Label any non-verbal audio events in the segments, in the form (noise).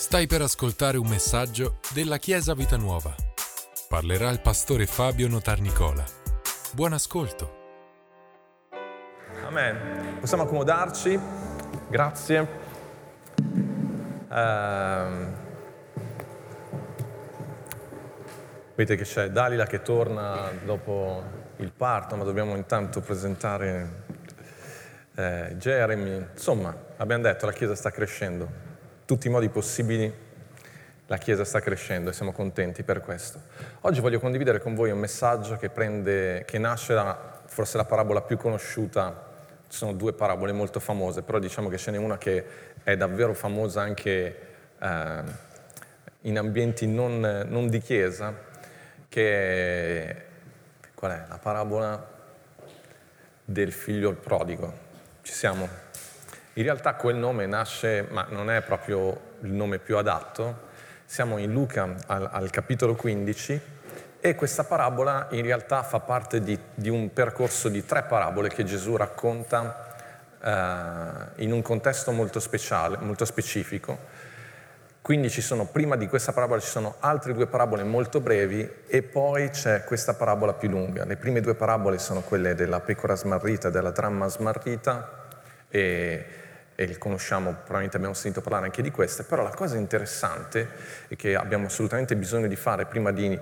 Stai per ascoltare un messaggio della Chiesa Vita Nuova. Parlerà il pastore Fabio Notarnicola. Buon ascolto. Amen. Possiamo accomodarci? Grazie. Ehm, vedete che c'è Dalila che torna dopo il parto, ma dobbiamo intanto presentare eh, Jeremy. Insomma, abbiamo detto la Chiesa sta crescendo. Tutti i modi possibili la Chiesa sta crescendo e siamo contenti per questo. Oggi voglio condividere con voi un messaggio che, prende, che nasce da forse la parabola più conosciuta ci sono due parabole molto famose, però diciamo che ce n'è una che è davvero famosa anche eh, in ambienti non, non, di chiesa, che è, qual è? La parabola del figlio prodigo. Ci siamo? In realtà quel nome nasce, ma non è proprio il nome più adatto. Siamo in Luca al, al capitolo 15 e questa parabola in realtà fa parte di, di un percorso di tre parabole che Gesù racconta eh, in un contesto molto speciale, molto specifico. Quindi ci sono, prima di questa parabola ci sono altre due parabole molto brevi e poi c'è questa parabola più lunga. Le prime due parabole sono quelle della pecora smarrita della dramma smarrita e e conosciamo, probabilmente abbiamo sentito parlare anche di queste, però la cosa interessante e che abbiamo assolutamente bisogno di fare prima di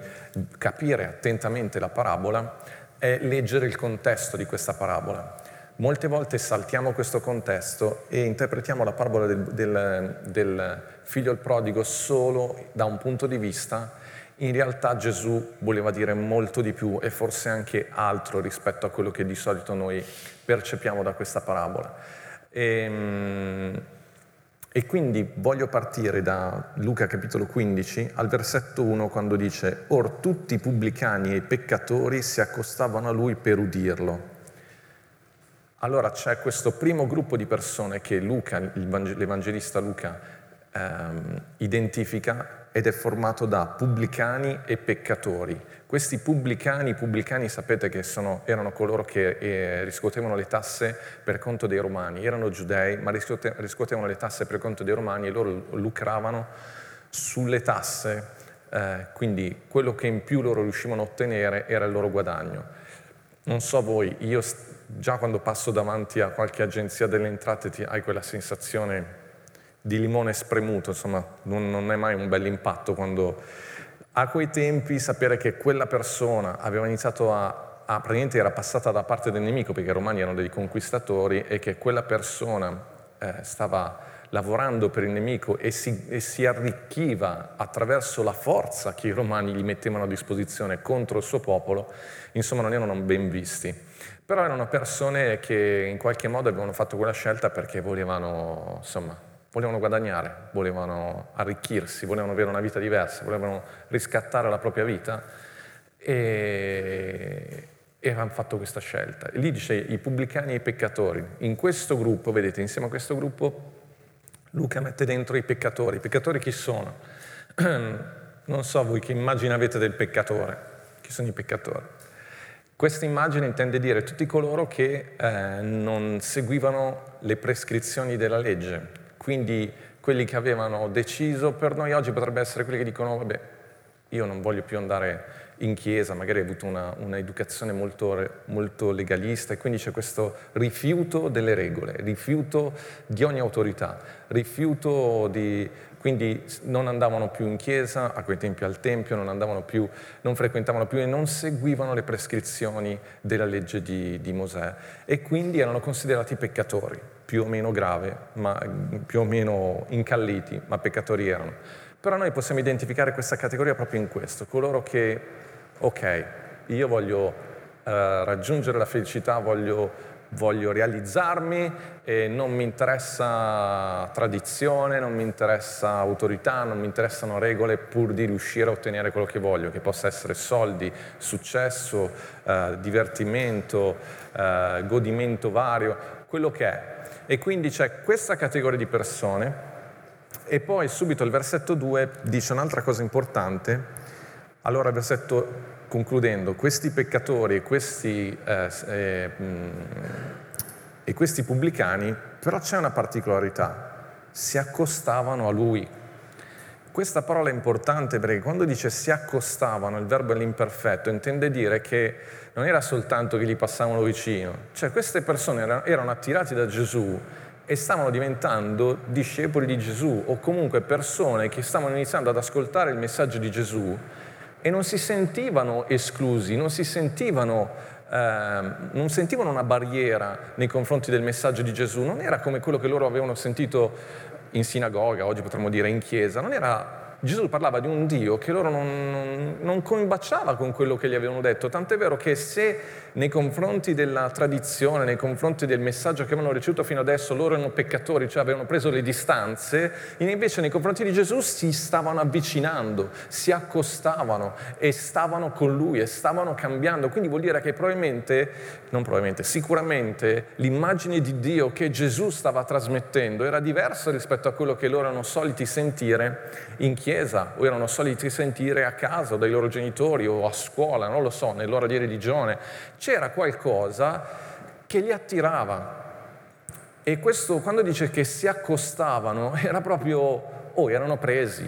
capire attentamente la parabola è leggere il contesto di questa parabola. Molte volte saltiamo questo contesto e interpretiamo la parabola del, del, del figlio il prodigo solo da un punto di vista in realtà Gesù voleva dire molto di più e forse anche altro rispetto a quello che di solito noi percepiamo da questa parabola. E, ehm, e quindi voglio partire da Luca capitolo 15 al versetto 1 quando dice, Or tutti i pubblicani e i peccatori si accostavano a lui per udirlo. Allora c'è questo primo gruppo di persone che Luca, l'evangelista Luca, ehm, identifica ed è formato da pubblicani e peccatori. Questi pubblicani, pubblicani sapete che sono, erano coloro che eh, riscuotevano le tasse per conto dei romani, erano giudei ma riscuotevano le tasse per conto dei romani e loro lucravano sulle tasse, eh, quindi quello che in più loro riuscivano a ottenere era il loro guadagno. Non so voi, io già quando passo davanti a qualche agenzia delle entrate ti, hai quella sensazione di limone spremuto, insomma non, non è mai un bel impatto quando a quei tempi sapere che quella persona aveva iniziato a, a praticamente era passata da parte del nemico perché i romani erano dei conquistatori e che quella persona eh, stava lavorando per il nemico e si, e si, arricchiva attraverso la forza che i romani gli mettevano a disposizione contro il suo popolo, insomma non erano ben visti. Però erano persone che in qualche modo avevano fatto quella scelta perché volevano, insomma, volevano guadagnare, volevano arricchirsi, volevano avere una vita diversa, volevano riscattare la propria vita e, e hanno fatto questa scelta. E lì dice i pubblicani e i peccatori. In questo gruppo, vedete, insieme a questo gruppo Luca mette dentro i peccatori. I peccatori chi sono? (clears throat) Non so voi che immagine avete del peccatore. Chi sono i peccatori? Questa immagine intende dire tutti coloro che eh, non seguivano le prescrizioni della legge, quindi quelli che avevano deciso, per noi oggi potrebbe essere quelli che dicono, vabbè, io non voglio più andare in chiesa, magari hai avuto una, un'educazione molto, molto, legalista. E quindi c'è questo rifiuto delle regole, rifiuto di ogni autorità, rifiuto di... quindi non andavano più in chiesa, a quei tempi al Tempio, non, più, non frequentavano più e non seguivano le prescrizioni della legge di, di Mosè. E quindi erano considerati peccatori più o meno grave, ma più o meno incalliti, ma peccatori erano. Però noi possiamo identificare questa categoria proprio in questo, coloro che, ok, io voglio eh, raggiungere la felicità, voglio, voglio realizzarmi e non mi interessa tradizione, non mi interessa autorità, non mi interessano regole pur di riuscire a ottenere quello che voglio, che possa essere soldi, successo, eh, divertimento, eh, godimento vario, quello che è. E quindi c'è questa categoria di persone e poi subito il versetto 2 dice un'altra cosa importante. Allora il versetto concludendo, questi peccatori e questi, eh, eh, e questi pubblicani, però c'è una particolarità, si accostavano a lui. Questa parola è importante perché quando dice si accostavano, il verbo è l'imperfetto, intende dire che non era soltanto che gli passavano vicino, cioè queste persone erano, erano attirate da Gesù e stavano diventando discepoli di Gesù o comunque persone che stavano iniziando ad ascoltare il messaggio di Gesù e non si sentivano esclusi, non si sentivano, eh, non sentivano una barriera nei confronti del messaggio di Gesù, non era come quello che loro avevano sentito in sinagoga, oggi potremmo dire in chiesa, non era Gesù parlava di un Dio che loro non, non, non combaciava con quello che gli avevano detto, tant'è vero che se nei confronti della tradizione, nei confronti del messaggio che avevano ricevuto fino adesso, loro erano peccatori, cioè avevano preso le distanze, invece nei confronti di Gesù si stavano avvicinando, si accostavano e stavano con lui e stavano cambiando. Quindi vuol dire che probabilmente, non probabilmente, sicuramente l'immagine di Dio che Gesù stava trasmettendo era diversa rispetto a quello che loro erano soliti sentire in chiesa chiesa o erano soliti sentire a casa dai loro genitori o a scuola, non lo so, nell'ora di religione. C'era qualcosa che li attirava. E questo, quando dice che si accostavano, (laughs) era proprio, oh, erano presi.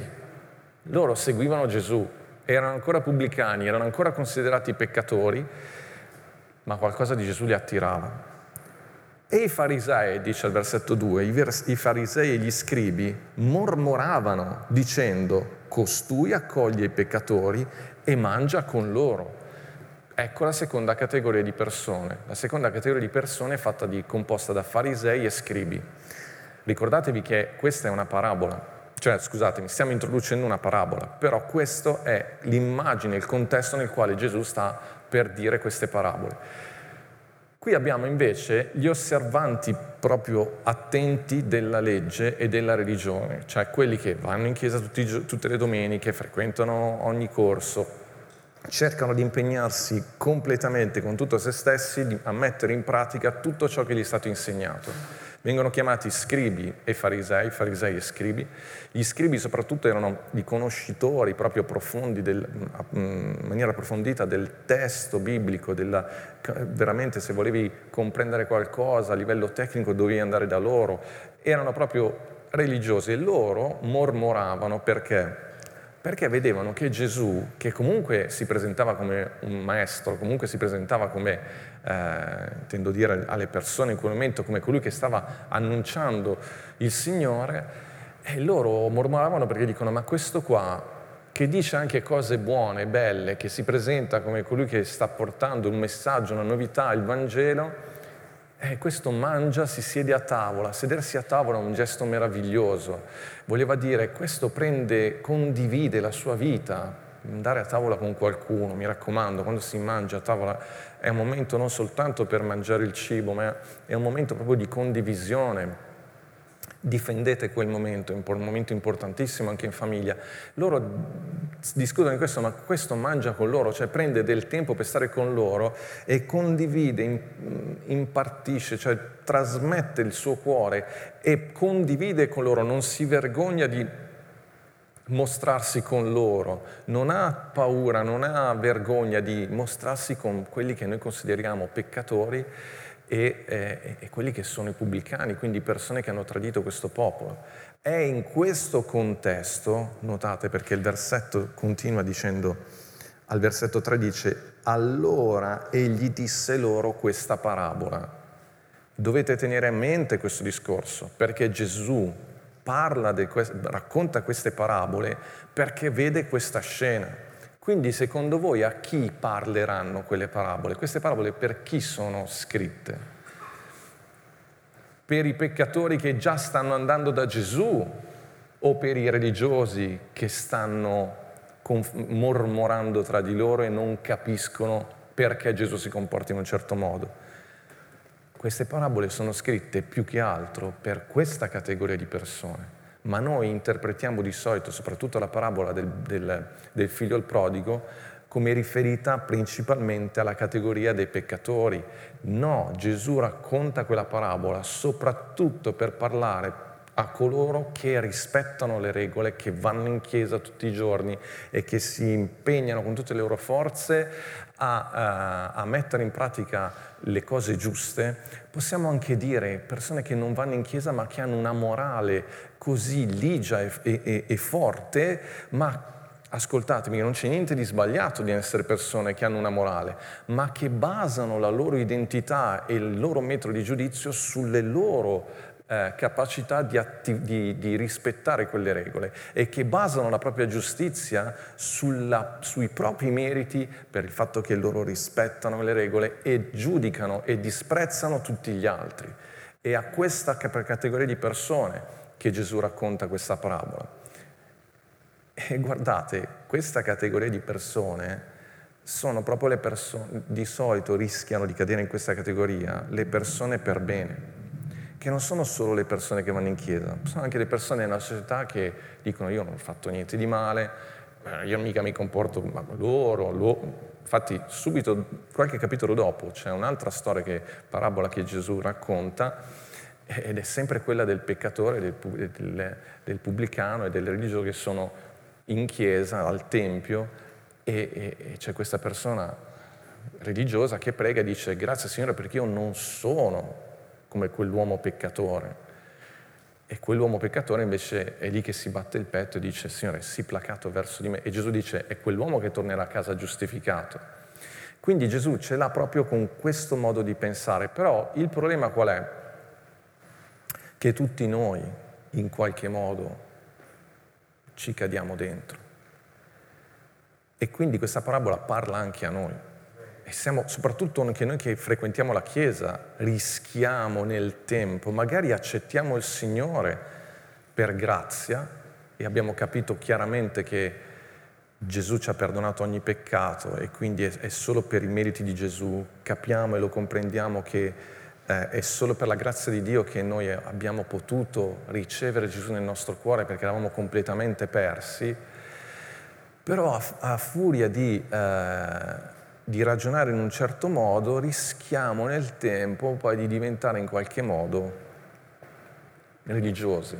Loro seguivano Gesù, erano ancora pubblicani, erano ancora considerati peccatori, ma qualcosa di Gesù li attirava. E i farisei, dice al versetto 2, i, farisei e gli scribi mormoravano dicendo costui accoglie i peccatori e mangia con loro. Ecco la seconda categoria di persone. La seconda categoria di persone è fatta di, composta da farisei e scribi. Ricordatevi che questa è una parabola, cioè scusatemi, stiamo introducendo una parabola, però questo è l'immagine, il contesto nel quale Gesù sta per dire queste parabole. Qui abbiamo invece gli osservanti proprio attenti della legge e della religione, cioè quelli che vanno in chiesa tutti, tutte le domeniche, frequentano ogni corso, cercano di impegnarsi completamente con tutto se stessi a mettere in pratica tutto ciò che gli è stato insegnato. Vengono chiamati scribi e farisei, farisei e scribi. Gli scribi soprattutto erano i conoscitori proprio profondi, del, in maniera approfondita del testo biblico, della, veramente se volevi comprendere qualcosa a livello tecnico dovevi andare da loro. Erano proprio religiosi e loro mormoravano perché? Perché vedevano che Gesù, che comunque si presentava come un maestro, comunque si presentava come, eh, intendo dire alle persone in quel momento, come colui che stava annunciando il Signore, e loro mormoravano perché dicono, ma questo qua che dice anche cose buone, belle, che si presenta come colui che sta portando un messaggio, una novità, il Vangelo, e questo mangia, si siede a tavola. Sedersi a tavola è un gesto meraviglioso. Voleva dire, questo prende, condivide la sua vita. Andare a tavola con qualcuno, mi raccomando, quando si mangia a tavola è un momento non soltanto per mangiare il cibo, ma è un momento proprio di condivisione, difendete quel momento, un momento importantissimo anche in famiglia. Loro discutono di questo, ma questo mangia con loro, cioè prende del tempo per stare con loro e condivide, impartisce, cioè trasmette il suo cuore e condivide con loro, non si vergogna di mostrarsi con loro, non ha paura, non ha vergogna di mostrarsi con quelli che noi consideriamo peccatori e, eh, e quelli che sono i pubblicani, quindi persone che hanno tradito questo popolo. È in questo contesto, notate perché il versetto continua dicendo, al versetto 3 dice, allora egli disse loro questa parabola. Dovete tenere a mente questo discorso, perché Gesù parla de, racconta queste parabole perché vede questa scena. Quindi secondo voi a chi parleranno quelle parabole? Queste parabole per chi sono scritte? Per i peccatori che già stanno andando da Gesù o per i religiosi che stanno mormorando tra di loro e non capiscono perché Gesù si comporta in un certo modo? Queste parabole sono scritte più che altro per questa categoria di persone ma noi interpretiamo di solito, soprattutto la parabola del, del, del figlio il prodigo, come riferita principalmente alla categoria dei peccatori. No, Gesù racconta quella parabola soprattutto per parlare a coloro che rispettano le regole, che vanno in chiesa tutti i giorni e che si impegnano con tutte le loro forze a, a, a mettere in pratica le cose giuste, possiamo anche dire persone che non vanno in chiesa ma che hanno una morale così ligia e, e, e forte, ma ascoltatemi, non c'è niente di sbagliato di essere persone che hanno una morale, ma che basano la loro identità e il loro metro di giudizio sulle loro eh, capacità di, atti- di, di, rispettare quelle regole e che basano la propria giustizia sulla, sui propri meriti per il fatto che loro rispettano le regole e giudicano e disprezzano tutti gli altri. È a questa categoria di persone che Gesù racconta questa parabola. E guardate, questa categoria di persone sono proprio le persone, di solito rischiano di cadere in questa categoria, le persone per bene, che non sono solo le persone che vanno in chiesa, sono anche le persone nella società che dicono io non ho fatto niente di male, eh, io mica mi comporto, ma loro, loro. Infatti subito, qualche capitolo dopo, c'è un'altra storia che, parabola che Gesù racconta, ed è sempre quella del peccatore, del, del, del pubblicano e del religioso che sono in chiesa, al tempio, e, e, e c'è questa persona religiosa che prega e dice grazie Signore perché io non sono come quell'uomo peccatore. E quell'uomo peccatore invece è lì che si batte il petto e dice Signore sii placato verso di me. E Gesù dice è quell'uomo che tornerà a casa giustificato. Quindi Gesù ce l'ha proprio con questo modo di pensare. Però il problema qual è? Che tutti noi in qualche modo ci cadiamo dentro. E quindi questa parabola parla anche a noi. E siamo, soprattutto anche noi che frequentiamo la Chiesa, rischiamo nel tempo, magari accettiamo il Signore per grazia e abbiamo capito chiaramente che Gesù ci ha perdonato ogni peccato e quindi è, solo per i meriti di Gesù, capiamo e lo comprendiamo che eh, è solo per la grazia di Dio che noi abbiamo potuto ricevere Gesù nel nostro cuore perché eravamo completamente persi, però a, a furia di, eh, di, ragionare in un certo modo rischiamo nel tempo poi di diventare in qualche modo religiosi,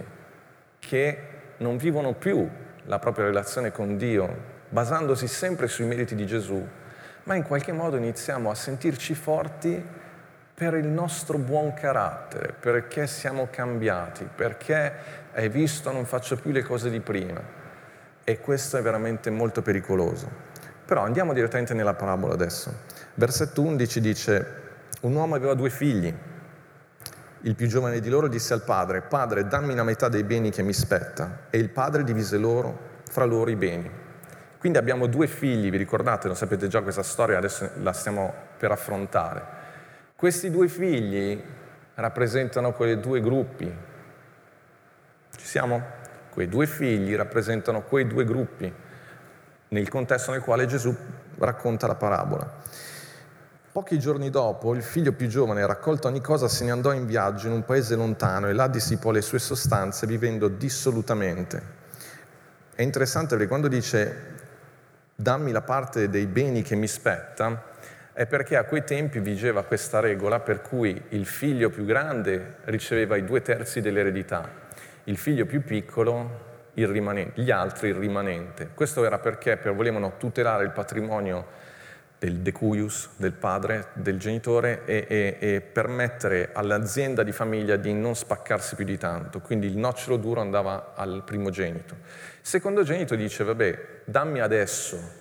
che non vivono più la propria relazione con Dio basandosi sempre sui meriti di Gesù, ma in qualche modo iniziamo a sentirci forti per il nostro buon carattere, perché siamo cambiati, perché hai visto non faccio più le cose di prima. E questo è veramente molto pericoloso. Però andiamo direttamente nella parabola adesso. Versetto 11 dice, un uomo aveva due figli. Il più giovane di loro disse al padre, padre dammi la metà dei beni che mi spetta. E il padre divise loro, fra loro i beni. Quindi abbiamo due figli, vi ricordate, lo sapete già questa storia, adesso la stiamo per affrontare. Questi due figli rappresentano quei due gruppi. Ci siamo? Quei due figli rappresentano quei due gruppi nel contesto nel quale Gesù racconta la parabola. Pochi giorni dopo, il figlio più giovane, raccolto ogni cosa, se ne andò in viaggio in un paese lontano e là dissipò le sue sostanze vivendo dissolutamente. È interessante perché quando dice dammi la parte dei beni che mi spetta, è perché a quei tempi vigeva questa regola per cui il figlio più grande riceveva i due terzi dell'eredità, il figlio più piccolo il rimanente, gli altri il rimanente. Questo era perché volevano tutelare il patrimonio del decuius, del padre, del genitore e, e, e, permettere all'azienda di famiglia di non spaccarsi più di tanto. Quindi il nocciolo duro andava al primogenito. Il secondogenito dice, vabbè, dammi adesso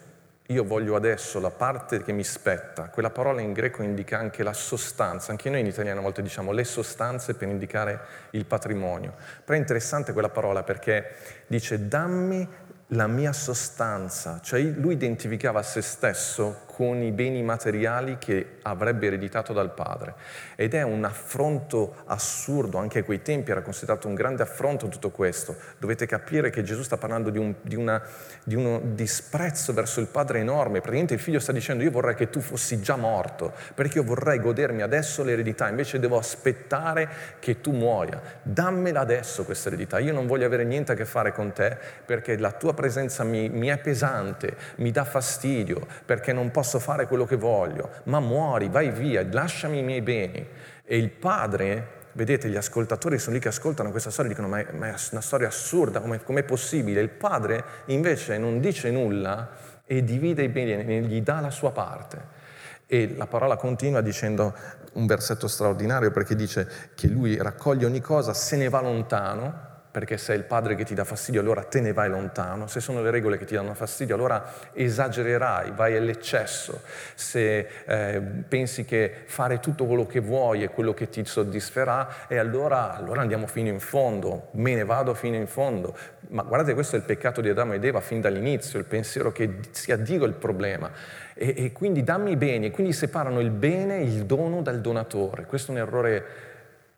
io voglio adesso la parte che mi spetta, quella parola in greco indica anche la sostanza, anche noi in italiano a volte diciamo le sostanze per indicare il patrimonio, però è interessante quella parola perché dice dammi la mia sostanza, cioè lui identificava se stesso con i beni materiali che avrebbe ereditato dal padre. Ed è un affronto assurdo, anche a quei tempi era considerato un grande affronto tutto questo. Dovete capire che Gesù sta parlando di, un, di, una, di uno disprezzo verso il padre enorme. Praticamente il figlio sta dicendo io vorrei che tu fossi già morto, perché io vorrei godermi adesso l'eredità, invece devo aspettare che tu muoia. Dammela adesso questa eredità, io non voglio avere niente a che fare con te, perché la tua presenza mi, mi è pesante, mi dà fastidio, perché non posso posso fare quello che voglio, ma muori, vai via, lasciami i miei beni. E il padre vedete, gli ascoltatori sono lì che ascoltano questa storia e dicono ma è, ma è una storia assurda, come è possibile? Il padre invece non dice nulla e divide i beni, gli dà la sua parte. E la parola continua dicendo un versetto straordinario perché dice che lui raccoglie ogni cosa, se ne va lontano perché se è il padre che ti dà fastidio allora te ne vai lontano, se sono le regole che ti danno fastidio allora esagererai, vai all'eccesso, se eh, pensi che fare tutto quello che vuoi è quello che ti soddisferà e allora, allora andiamo fino in fondo, me ne vado fino in fondo. Ma guardate questo è il peccato di Adamo ed Eva fin dall'inizio, il pensiero che sia Dio il problema. E, e quindi dammi i beni e quindi separano il bene, il dono dal donatore, questo è un errore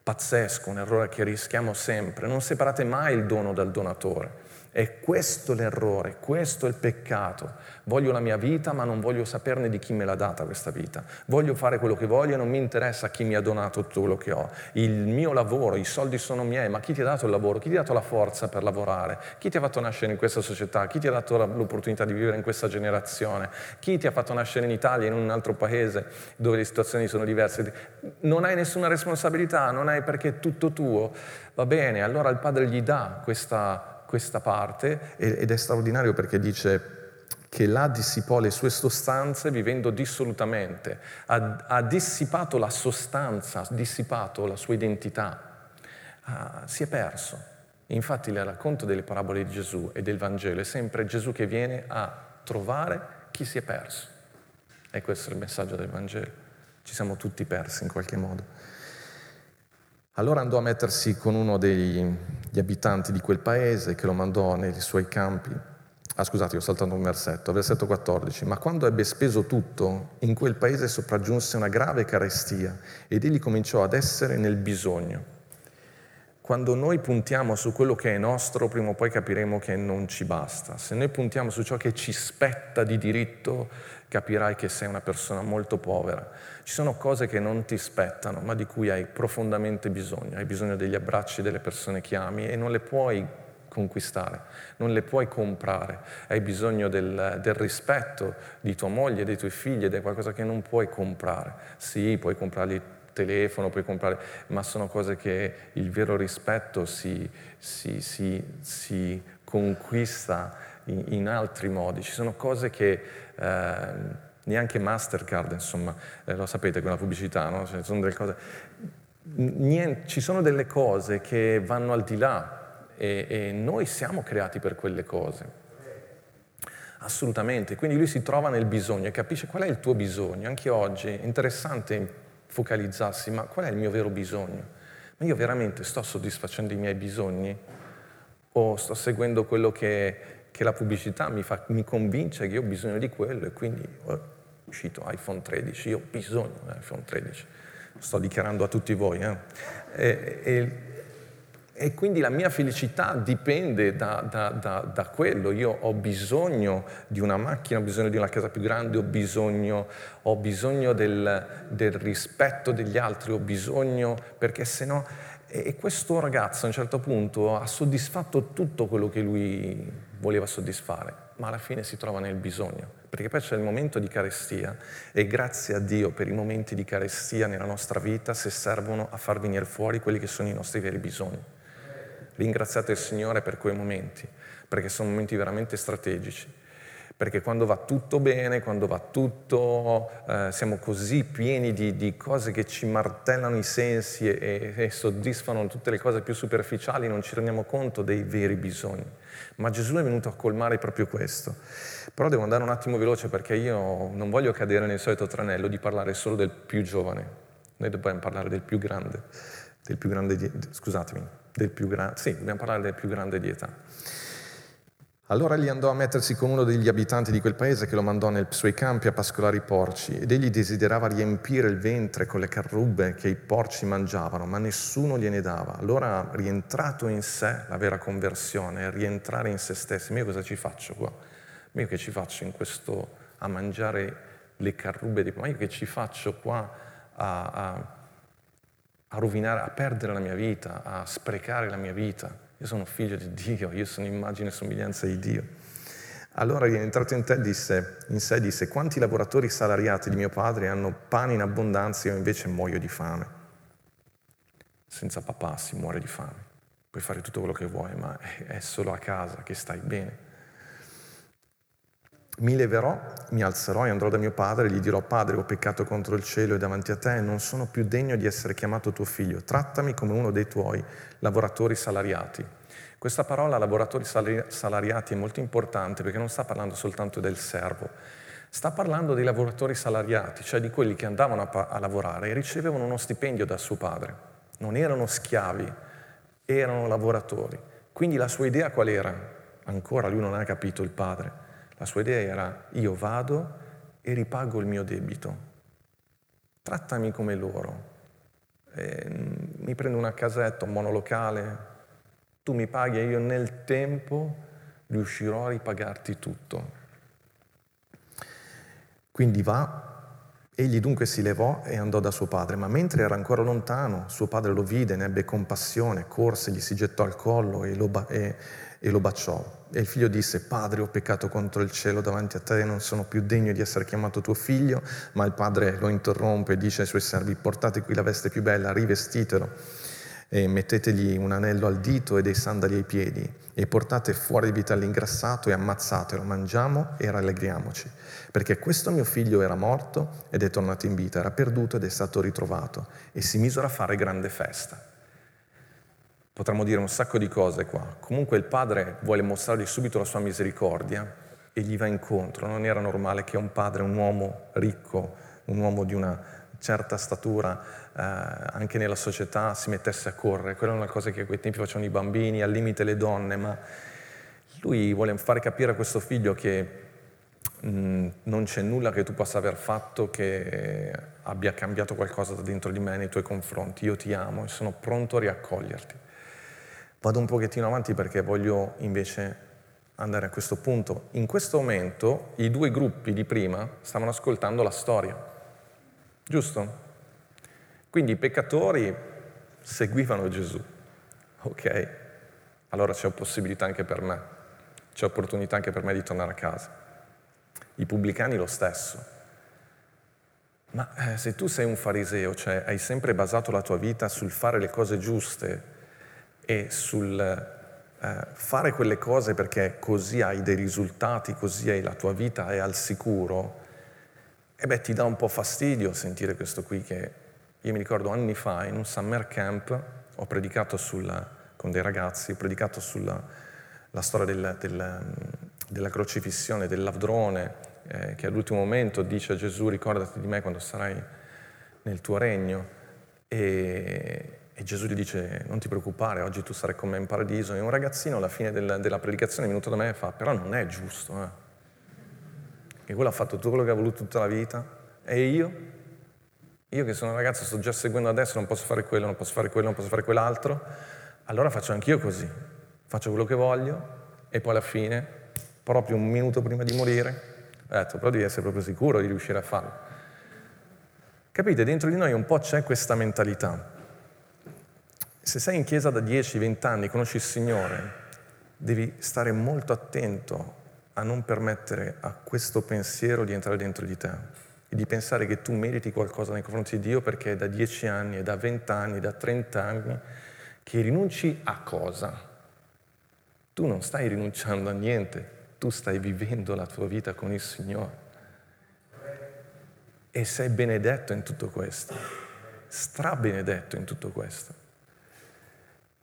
pazzesco, un errore che rischiamo sempre. Non separate mai il dono dal donatore. È questo l'errore, questo è il peccato. Voglio la mia vita, ma non voglio saperne di chi me l'ha data questa vita. Voglio fare quello che voglio e non mi interessa chi mi ha donato tutto quello che ho. Il mio lavoro, i soldi sono miei, ma chi ti ha dato il lavoro? Chi ti ha dato la forza per lavorare? Chi ti ha fatto nascere in questa società? Chi ti ha dato l'opportunità di vivere in questa generazione? Chi ti ha fatto nascere in Italia, in un altro paese dove le situazioni sono diverse? Non hai nessuna responsabilità, non hai perché è tutto tuo. Va bene, allora il Padre gli dà questa questa parte ed è straordinario perché dice che là dissipò le sue sostanze vivendo dissolutamente, ha, ha dissipato la sostanza, ha dissipato la sua identità, ah, si è perso. Infatti il racconto delle parabole di Gesù e del Vangelo è sempre Gesù che viene a trovare chi si è perso. E questo è il messaggio del Vangelo. Ci siamo tutti persi in qualche modo. Allora andò a mettersi con uno degli abitanti di quel paese che lo mandò nei suoi campi. Ah scusate, ho saltato un versetto, versetto 14. Ma quando ebbe speso tutto, in quel paese sopraggiunse una grave carestia ed egli cominciò ad essere nel bisogno. Quando noi puntiamo su quello che è nostro, prima o poi capiremo che non ci basta. Se noi puntiamo su ciò che ci spetta di diritto, capirai che sei una persona molto povera. Ci sono cose che non ti spettano, ma di cui hai profondamente bisogno. Hai bisogno degli abbracci delle persone che ami e non le puoi conquistare, non le puoi comprare. Hai bisogno del, del rispetto di tua moglie, dei tuoi figli ed è qualcosa che non puoi comprare. Sì, puoi comprargli il telefono, puoi comprare, ma sono cose che il vero rispetto si, si, si, si conquista in, in altri modi. Ci sono cose che eh, neanche Mastercard, insomma, eh, lo sapete con la pubblicità, no? Cioè, sono cose, niente, ci sono delle cose che vanno al di là e, e noi siamo creati per quelle cose. Assolutamente, quindi lui si trova nel bisogno e capisce qual è il tuo bisogno. Anche oggi è interessante focalizzarsi, ma qual è il mio vero bisogno? Ma io veramente sto soddisfacendo i miei bisogni o sto seguendo quello che che la pubblicità mi, fa, mi, convince che io ho bisogno di quello e quindi è uscito iPhone 13, io ho bisogno di iPhone 13, sto dichiarando a tutti voi. Eh? E, e, e, quindi la mia felicità dipende da, da, da, da, quello, io ho bisogno di una macchina, ho bisogno di una casa più grande, ho bisogno, ho bisogno del, del rispetto degli altri, ho bisogno, perché se no e questo ragazzo a un certo punto ha soddisfatto tutto quello che lui voleva soddisfare, ma alla fine si trova nel bisogno, perché poi c'è il momento di carestia e grazie a Dio per i momenti di carestia nella nostra vita se servono a far venire fuori quelli che sono i nostri veri bisogni. Ringraziate il Signore per quei momenti, perché sono momenti veramente strategici perché quando va tutto bene, quando va tutto, eh, siamo così pieni di, di, cose che ci martellano i sensi e, e, soddisfano tutte le cose più superficiali, non ci rendiamo conto dei veri bisogni. Ma Gesù è venuto a colmare proprio questo. Però devo andare un attimo veloce perché io non voglio cadere nel solito tranello di parlare solo del più giovane. Noi dobbiamo parlare del più grande, del più grande di, scusatemi, del più grande, sì, dobbiamo parlare del più grande di età. Allora egli andò a mettersi con uno degli abitanti di quel paese che lo mandò nei suoi campi a pascolare i porci ed egli desiderava riempire il ventre con le carrubbe che i porci mangiavano, ma nessuno gliene dava. Allora rientrato in sé, la vera conversione, rientrare in se stessi, io cosa ci faccio qua? Io che ci faccio in questo a mangiare le carrubbe. Ma io che ci faccio qua a, a, a rovinare, a perdere la mia vita, a sprecare la mia vita? Io sono figlio di Dio, io sono immagine e somiglianza di Dio. Allora entrato in, te disse, in sé disse, quanti lavoratori salariati di mio padre hanno pane in abbondanza e io invece muoio di fame. senza papà si muore di fame. Puoi fare tutto quello che vuoi, ma è solo a casa che stai bene. Mi leverò, mi alzerò e andrò da mio padre e gli dirò, Padre, ho peccato contro il cielo e davanti a te e non sono più degno di essere chiamato tuo figlio. Trattami come uno dei tuoi lavoratori salariati. Questa parola lavoratori salariati è molto importante perché non sta parlando soltanto del servo, sta parlando dei lavoratori salariati, cioè di quelli che andavano a, a lavorare e ricevevano uno stipendio da suo padre. Non erano schiavi, erano lavoratori. Quindi la sua idea qual era? Ancora lui non ha capito il padre la sua idea era io vado e ripago il mio debito. Trattami come loro. E mm, mi prendo una casetta, un monolocale, tu mi paghi e io nel tempo riuscirò a ripagarti tutto. Quindi va, egli dunque si levò e andò da suo padre, ma mentre era ancora lontano, suo padre lo vide, ne ebbe compassione, corse, gli si gettò al collo e lo, e, e lo baciò. E il figlio disse, Padre, ho peccato contro il cielo davanti a te non sono più degno di essere chiamato tuo figlio. Ma il padre lo interrompe e dice ai suoi servi, portate qui la veste più bella, rivestitelo e mettetegli un anello al dito e dei sandali ai piedi e portate fuori di vita l'ingrassato e ammazzatelo, mangiamo e rallegriamoci. Perché questo mio figlio era morto ed è tornato in vita, era perduto ed è stato ritrovato e si misero a fare grande festa. Potremmo dire un sacco di cose qua. Comunque il padre vuole mostrargli subito la sua misericordia e gli va incontro. Non era normale che un padre, un uomo ricco, un uomo di una certa statura, eh, anche nella società, si mettesse a correre. Quella è una cosa che a quei tempi facevano i bambini, al limite le donne, ma lui vuole fare capire a questo figlio che mh, mm, non c'è nulla che tu possa aver fatto che abbia cambiato qualcosa da dentro di me nei tuoi confronti. Io ti amo e sono pronto a riaccoglierti. Vado un pochettino avanti perché voglio invece andare a questo punto. In questo momento i due gruppi di prima stavano ascoltando la storia, giusto? Quindi i peccatori seguivano Gesù, ok? Allora c'è possibilità anche per me, c'è opportunità anche per me di tornare a casa. I pubblicani lo stesso. Ma eh, se tu sei un fariseo, cioè hai sempre basato la tua vita sul fare le cose giuste, e sul eh, fare quelle cose perché così hai dei risultati, così hai la tua vita è al sicuro, e beh ti dà un po' fastidio sentire questo qui che io mi ricordo anni fa in un summer camp ho predicato sulla, con dei ragazzi, ho predicato sulla storia del, del, della crocifissione, del ladrone eh, che all'ultimo momento dice a Gesù ricordati di me quando sarai nel tuo regno. E, e Gesù gli dice, non ti preoccupare, oggi tu sarai con me in paradiso. E un ragazzino alla fine della, della predicazione è venuto da me e fa, però non è giusto. Eh. E quello ha fatto tutto quello che ha voluto tutta la vita. E io? Io che sono un ragazzo, sto già seguendo adesso, non posso fare quello, non posso fare quello, non posso fare quell'altro. Allora faccio anch'io così. Faccio quello che voglio e poi alla fine, proprio un minuto prima di morire, ho detto, però devi essere proprio sicuro di riuscire a farlo. Capite, dentro di noi un po' c'è questa mentalità. Se sei in chiesa da 10-20 anni, conosci il Signore, devi stare molto attento a non permettere a questo pensiero di entrare dentro di te e di pensare che tu meriti qualcosa nei confronti di Dio perché è da 10 anni, è da 20 anni, da 30 anni che rinunci a cosa? Tu non stai rinunciando a niente, tu stai vivendo la tua vita con il Signore. E sei benedetto in tutto questo, strabenedetto in tutto questo.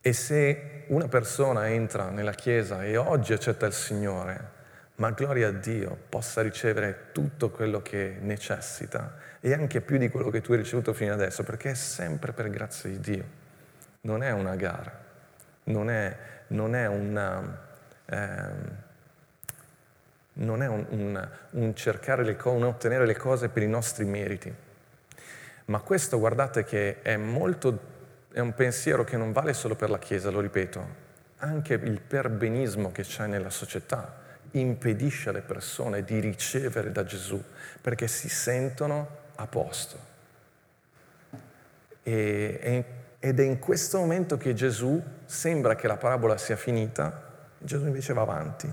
E se una persona entra nella Chiesa e oggi accetta il Signore, ma gloria a Dio, possa ricevere tutto quello che necessita e anche più di quello che tu hai ricevuto fino adesso, perché è sempre per grazia di Dio. Non è una gara, non è, non è, una, eh, non è un, un, un, cercare le cose, un ottenere le cose per i nostri meriti. Ma questo guardate che è molto è un pensiero che non vale solo per la Chiesa, lo ripeto, anche il perbenismo che c'è nella società impedisce alle persone di ricevere da Gesù perché si sentono a posto. E, ed è in questo momento che Gesù sembra che la parabola sia finita, Gesù invece va avanti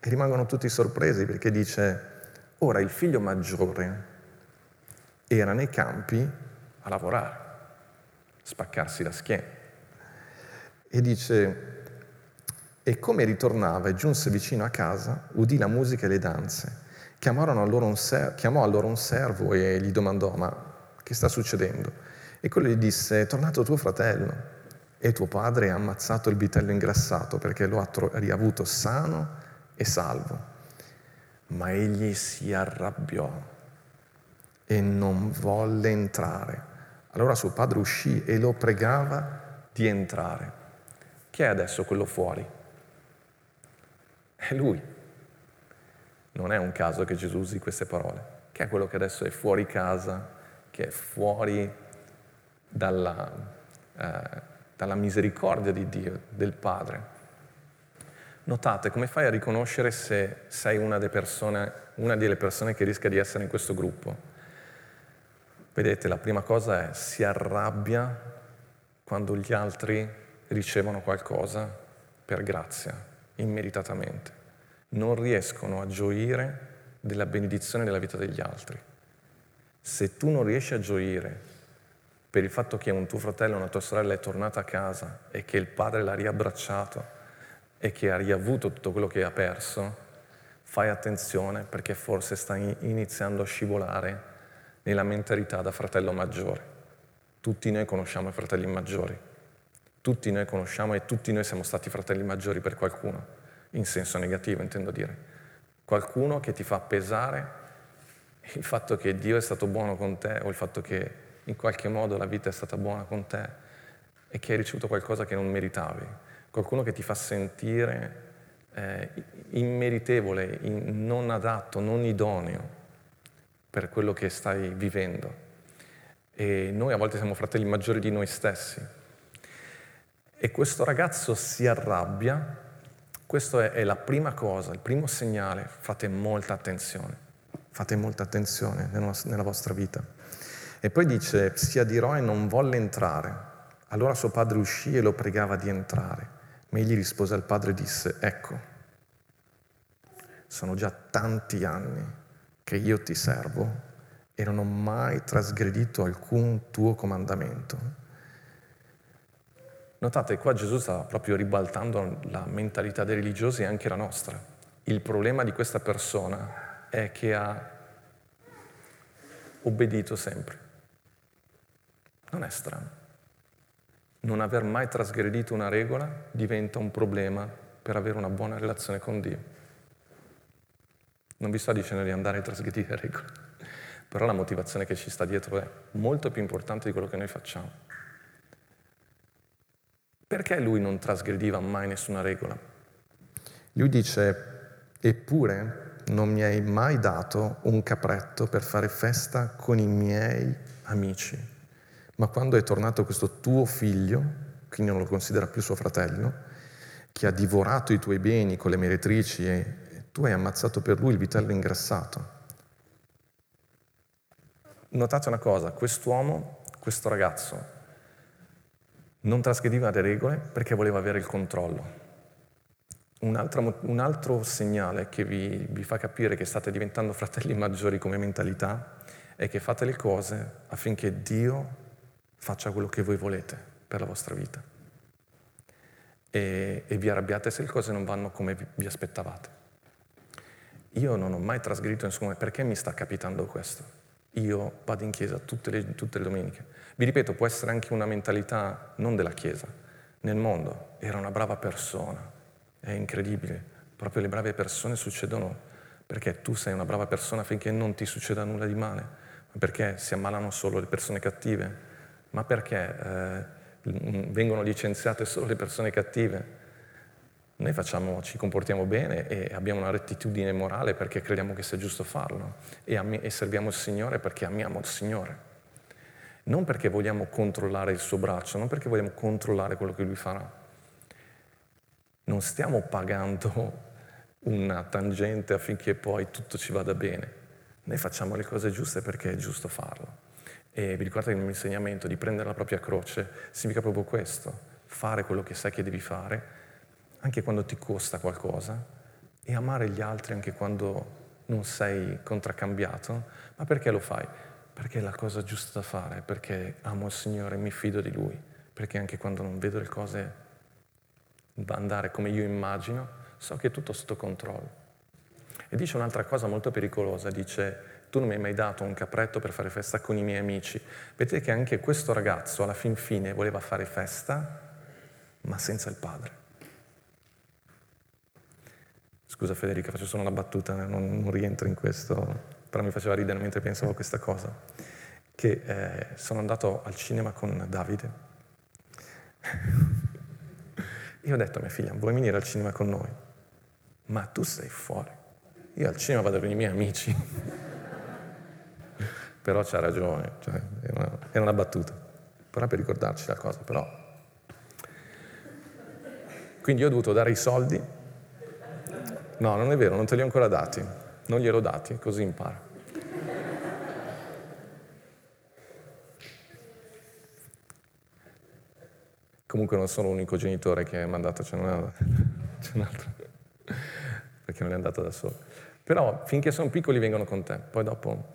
e rimangono tutti sorpresi perché dice, ora il figlio maggiore era nei campi a lavorare. Spaccarsi la schiena. E dice, e come ritornava e giunse vicino a casa, udì la musica e le danze. Allora ser- chiamò allora un servo e gli domandò, ma che sta succedendo? E quello gli disse, è tornato tuo fratello e tuo padre ha ammazzato il vitello ingrassato perché lo ha riavuto sano e salvo. Ma egli si arrabbiò e non volle entrare. Allora suo padre uscì e lo pregava di entrare. Chi è adesso quello fuori? È lui. Non è un caso che Gesù usi queste parole. Chi è quello che adesso è fuori casa, che è fuori dalla, eh, dalla misericordia di Dio, del Padre? Notate come fai a riconoscere se sei una persone, una delle persone che rischia di essere in questo gruppo. Vedete, la prima cosa è si arrabbia quando gli altri ricevono qualcosa per grazia, immeritatamente. Non riescono a gioire della benedizione della vita degli altri. Se tu non riesci a gioire per il fatto che un tuo fratello o una tua sorella è tornata a casa e che il padre l'ha riabbracciato, e che ha riavuto tutto quello che ha perso, fai attenzione perché forse stai iniziando a scivolare nella mentalità da fratello maggiore. Tutti noi conosciamo i fratelli maggiori, tutti noi conosciamo e tutti noi siamo stati fratelli maggiori per qualcuno, in senso negativo intendo dire. Qualcuno che ti fa pesare il fatto che Dio è stato buono con te o il fatto che in qualche modo la vita è stata buona con te e che hai ricevuto qualcosa che non meritavi qualcuno che ti fa sentire eh, immeritevole, in, non adatto, non idoneo per quello che stai vivendo. E noi a volte siamo fratelli maggiori di noi stessi. E questo ragazzo si arrabbia, questa è, la prima cosa, il primo segnale, fate molta attenzione, fate molta attenzione nella vostra vita. E poi dice, si adirò e non volle entrare. Allora suo padre uscì e lo pregava di entrare. Ma egli rispose al padre e disse, ecco, sono già tanti anni che io ti servo e non ho mai trasgredito alcun tuo comandamento. Notate, qua Gesù sta proprio ribaltando la mentalità dei religiosi e anche la nostra. Il problema di questa persona è che ha obbedito sempre. Non è strano non aver mai trasgredito una regola diventa un problema per avere una buona relazione con Dio. Non vi sto dicendo di andare a trasgredire regole, però la motivazione che ci sta dietro è molto più importante di quello che noi facciamo. Perché lui non trasgrediva mai nessuna regola? Lui dice, eppure non mi hai mai dato un capretto per fare festa con i miei amici. Ma quando è tornato questo tuo figlio, quindi non lo considera più suo fratello, che ha divorato i tuoi beni con le meretrici e tu hai ammazzato per lui il vitello ingrassato. Notate una cosa, quest'uomo, questo ragazzo, non trasgrediva le regole perché voleva avere il controllo. Un altro, un altro segnale che vi, vi fa capire che state diventando fratelli maggiori come mentalità è che fate le cose affinché Dio faccia quello che voi volete per la vostra vita. E, e vi arrabbiate se le cose non vanno come vi, vi aspettavate. Io non ho mai trasgredito nessuno, perché mi sta capitando questo? Io vado in chiesa tutte le, tutte le domeniche. Vi ripeto, può essere anche una mentalità non della chiesa, nel mondo. Era una brava persona, è incredibile. Proprio le brave persone succedono perché tu sei una brava persona finché non ti succeda nulla di male, ma perché si ammalano solo le persone cattive, ma perché eh, vengono licenziate solo le persone cattive? Noi facciamo, ci comportiamo bene e abbiamo una rettitudine morale perché crediamo che sia giusto farlo e, am- e serviamo il Signore perché amiamo il Signore. Non perché vogliamo controllare il suo braccio, non perché vogliamo controllare quello che lui farà. Non stiamo pagando una tangente affinché poi tutto ci vada bene. Noi facciamo le cose giuste perché è giusto farlo. E vi ricordate che il mio insegnamento di prendere la propria croce significa proprio questo, fare quello che sai che devi fare, anche quando ti costa qualcosa, e amare gli altri anche quando non sei contraccambiato. Ma perché lo fai? perché è la cosa giusta da fare, perché amo il Signore e mi fido di Lui, perché anche quando non vedo le cose andare come io immagino, so che è tutto sotto controllo. E dice un'altra cosa molto pericolosa, dice tu non mi hai mai dato un capretto per fare festa con i miei amici. Vedete che anche questo ragazzo alla fin fine voleva fare festa, ma senza il padre. Scusa Federica, faccio solo una battuta, non, non rientro in questo, però mi faceva ridere mentre pensavo a questa cosa, che eh, sono andato al cinema con Davide. Io ho detto a mia figlia, vuoi venire al cinema con noi? Ma tu sei fuori. Io al cinema vado con i miei amici. (laughs) però c'ha ragione, cioè, era, una, era una battuta. Però per ricordarci la cosa, però. Quindi io ho dovuto dare i soldi. No, non è vero, non te li ho ancora dati. Non gliel'ho dati, così impara. Comunque non sono l'unico genitore che ha mandato, c'è un, c'è un altro, perché non è andato da solo. Però finché sono piccoli vengono con te, poi dopo...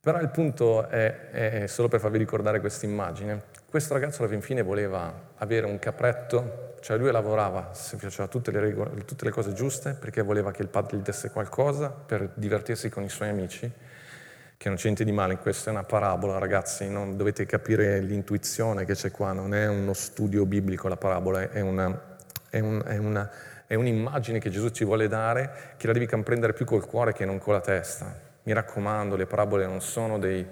Però il punto è, è solo per farvi ricordare questa immagine. Questo ragazzo alla fin fine voleva avere un capretto, cioè lui lavorava, faceva tutte le, regole, tutte le cose giuste perché voleva che il padre gli desse qualcosa per divertirsi con i suoi amici che non c'è niente di male in questo, è una parabola, ragazzi, non dovete capire l'intuizione che c'è qua, non è uno studio biblico la parabola, è, una, è, un, è, una, è un'immagine che Gesù ci vuole dare, che la devi comprendere più col cuore che non con la testa. Mi raccomando, le parabole non sono dei,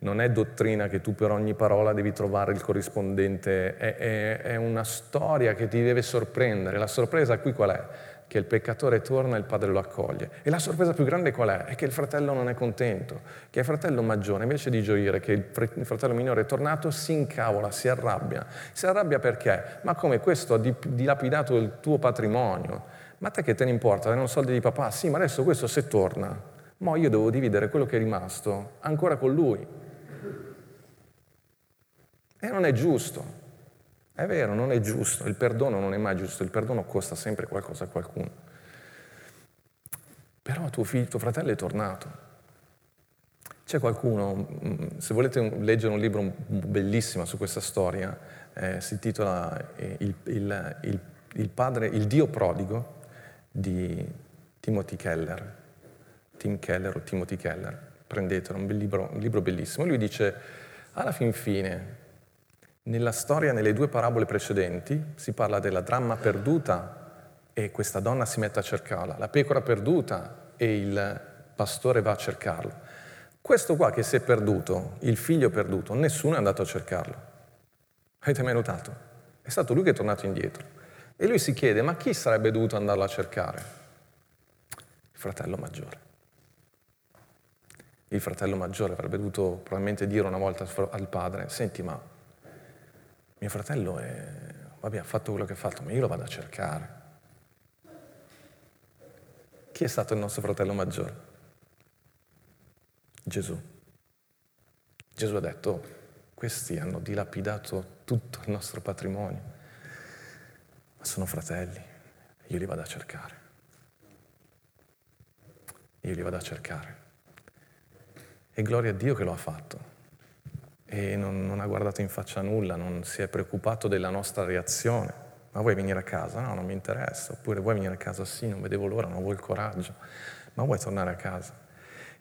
non è dottrina che tu per ogni parola devi trovare il corrispondente, è, è, è, una storia che ti deve sorprendere. La sorpresa qui qual è? che il peccatore torna e il padre lo accoglie. E la sorpresa più grande qual è? È che il fratello non è contento, che il fratello maggiore, invece di gioire che il fratello minore è tornato, si incavola, si arrabbia. Si arrabbia perché? Ma come questo ha dilapidato il tuo patrimonio? Ma te che te ne importa? Erano soldi di papà? Sì, ma adesso questo se torna, mo io devo dividere quello che è rimasto ancora con lui. E non è giusto. È vero, non è giusto, il perdono non è mai giusto, il perdono costa sempre qualcosa a qualcuno. Però tuo figlio, tuo fratello è tornato. C'è qualcuno, mm, se volete leggere un libro bellissimo su questa storia, eh, si intitola eh, il, il, il, il, padre, il Dio prodigo di Timothy Keller, Tim Keller o Timothy Keller, prendetelo, un, libro, un libro bellissimo. Lui dice, alla fin fine, nella storia, nelle due parabole precedenti, si parla della dramma perduta e questa donna si mette a cercarla, la pecora perduta e il pastore va a cercarlo. Questo qua che si è perduto, il figlio perduto, nessuno è andato a cercarlo. Avete mai notato? È stato lui che è tornato indietro. E lui si chiede, ma chi sarebbe dovuto andarlo a cercare? Il fratello maggiore. Il fratello maggiore avrebbe dovuto probabilmente dire una volta al padre, senti ma mio fratello è, vabbè, ha fatto quello che ha fatto, ma io lo vado a cercare. Chi è stato il nostro fratello maggiore? Gesù. Gesù ha detto, questi hanno dilapidato tutto il nostro patrimonio, ma sono fratelli, io li vado a cercare. Io li vado a cercare. E gloria a Dio che lo ha fatto e non, non, ha guardato in faccia nulla, non si è preoccupato della nostra reazione. Ma vuoi venire a casa? No, non mi interessa. Oppure vuoi venire a casa? Sì, non vedevo l'ora, non ho il coraggio. Ma vuoi tornare a casa?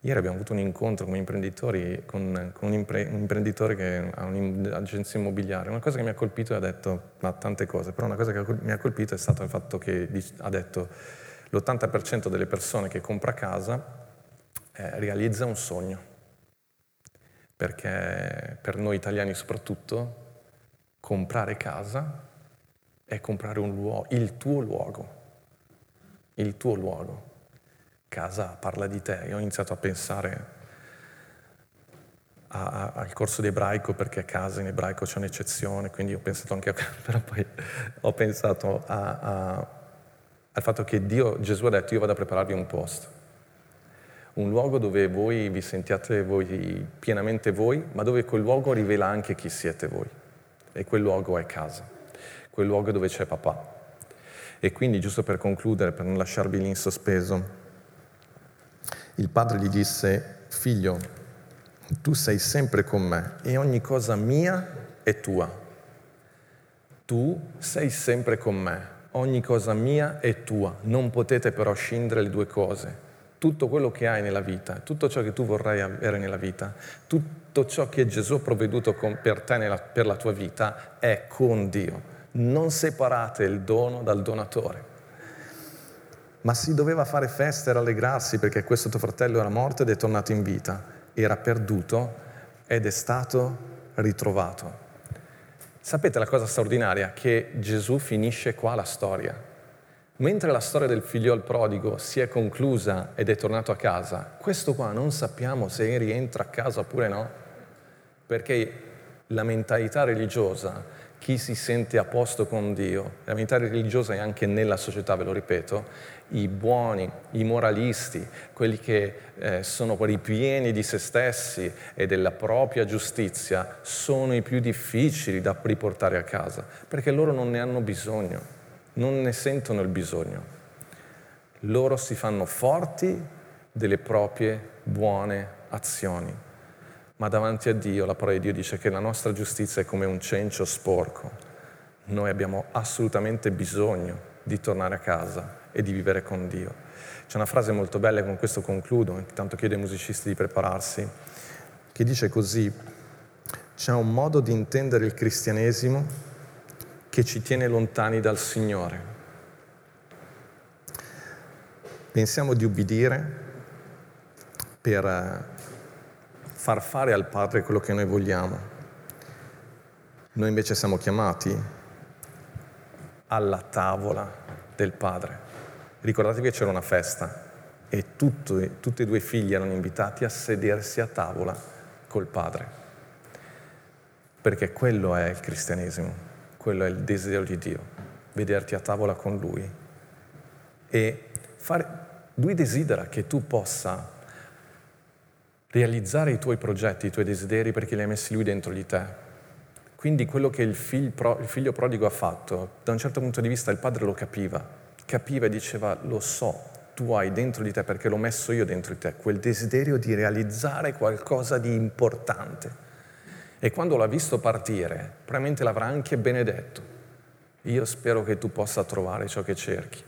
Ieri abbiamo avuto un incontro con imprenditori, con, con un, impre, un, imprenditore che ha un'agenzia immobiliare. Una cosa che mi ha colpito e ha detto, ma tante cose, però una cosa che mi ha colpito è stato il fatto che ha detto l'80% delle persone che compra casa eh, realizza un sogno perché per noi italiani soprattutto comprare casa è comprare un luogo, il tuo luogo, il tuo luogo. Casa parla di te. Io ho iniziato a pensare a, a, al corso di ebraico perché casa in ebraico c'è un'eccezione, quindi ho pensato anche a... (laughs) però poi ho pensato a, al fatto che Dio, Gesù ha detto io vado a prepararvi un posto un luogo dove voi vi sentiate voi, pienamente voi, ma dove quel luogo rivela anche chi siete voi. E quel luogo è casa, quel luogo dove c'è papà. E quindi, giusto per concludere, per non lasciarvi lì in sospeso, il padre gli disse, figlio, tu sei sempre con me e ogni cosa mia è tua. Tu sei sempre con me, ogni cosa mia è tua. Non potete però scindere le due cose. Tutto quello che hai nella vita, tutto ciò che tu vorrai avere nella vita, tutto ciò che Gesù ha provveduto per te, nella, per la tua vita, è con Dio. Non separate il dono dal donatore ma si doveva fare festa e rallegrarsi perché questo tuo fratello era morto ed è tornato in vita, era perduto ed è stato ritrovato. Sapete la cosa straordinaria? Che Gesù finisce qua la storia. Mentre la storia del figliol prodigo si è conclusa ed è tornato a casa, questo qua non sappiamo se rientra a casa oppure no, perché la mentalità religiosa chi si sente a posto con Dio, la mentalità religiosa è anche nella società, ve lo ripeto, i buoni, i moralisti, quelli che eh, sono pieni di se stessi e della propria giustizia, sono i più difficili da riportare a casa, perché loro non ne hanno bisogno, non ne sentono il bisogno. Loro si fanno forti delle proprie buone azioni ma davanti a Dio la parola di Dio dice che la nostra giustizia è come un cencio sporco. Noi abbiamo assolutamente bisogno di tornare a casa e di vivere con Dio. C'è una frase molto bella, e con questo concludo, intanto chiedo ai musicisti di prepararsi, che dice così, c'è un modo di intendere il cristianesimo che ci tiene lontani dal Signore. Pensiamo di ubbidire per far fare al Padre quello che noi vogliamo. Noi invece siamo chiamati alla tavola del Padre. Ricordatevi che c'era una festa e tutto, tutti e due i figli erano invitati a sedersi a tavola col Padre. Perché quello è il cristianesimo, quello è il desiderio di Dio, vederti a tavola con Lui. E fare, Lui desidera che tu possa realizzare i tuoi progetti, i tuoi desideri perché li hai messi lui dentro di te. Quindi quello che il figlio, il figlio prodigo ha fatto, da un certo punto di vista il padre lo capiva, capiva e diceva lo so, tu hai dentro di te perché l'ho messo io dentro di te, quel desiderio di realizzare qualcosa di importante. E quando l'ha visto partire, probabilmente l'avrà anche benedetto. Io spero che tu possa trovare ciò che cerchi.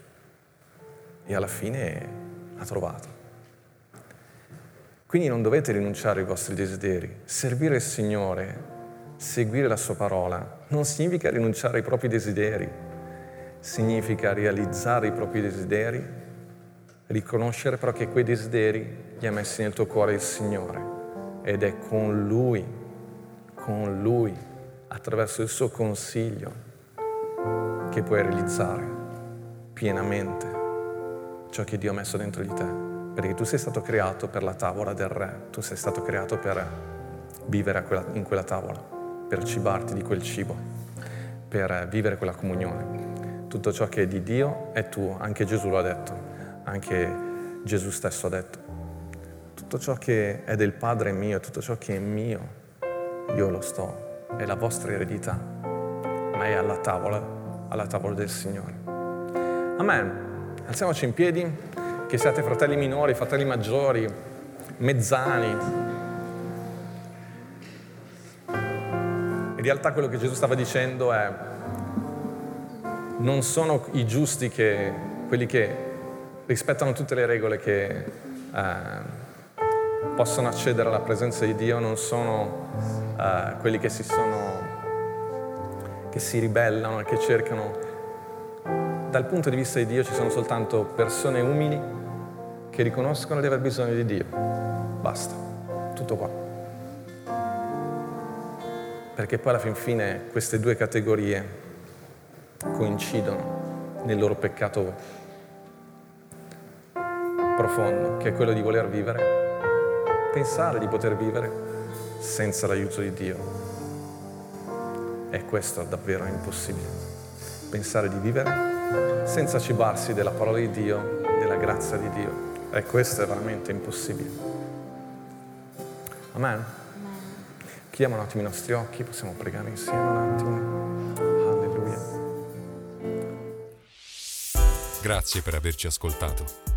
E alla fine ha trovato. Quindi non dovete rinunciare ai vostri desideri. Servire il Signore, seguire la sua parola, non significa rinunciare ai propri desideri, significa realizzare i propri desideri, riconoscere però che quei desideri li ha messi nel tuo cuore il Signore ed è con Lui, con Lui, attraverso il suo consiglio, che puoi realizzare pienamente ciò che Dio ha messo dentro di te perché tu sei stato creato per la tavola del Re, tu sei stato creato per vivere in quella tavola, per cibarti di quel cibo, per vivere quella comunione. Tutto ciò che è di Dio è tuo, anche Gesù lo ha detto, anche Gesù stesso ha detto. Tutto ciò che è del Padre è mio, tutto ciò che è mio, io lo sto, è la vostra eredità, ma è alla tavola, alla tavola del Signore. Amen. Alziamoci in piedi che siate fratelli minori, fratelli maggiori, mezzani. In realtà quello che Gesù stava dicendo è non sono i giusti che, quelli che rispettano tutte le regole che eh, possono accedere alla presenza di Dio, non sono eh, quelli che si sono che si ribellano e che cercano dal punto di vista di Dio ci sono soltanto persone umili che riconoscono di aver bisogno di Dio. Basta, tutto qua. Perché poi alla fin fine queste due categorie coincidono nel loro peccato profondo, che è quello di voler vivere, pensare di poter vivere senza l'aiuto di Dio. E questo davvero è impossibile. Pensare di vivere senza cibarsi della parola di Dio, della grazia di Dio. E questo è veramente impossibile. Amen. Chiama un attimo i nostri occhi, possiamo pregare insieme un attimo. Alleluia. Grazie per averci ascoltato.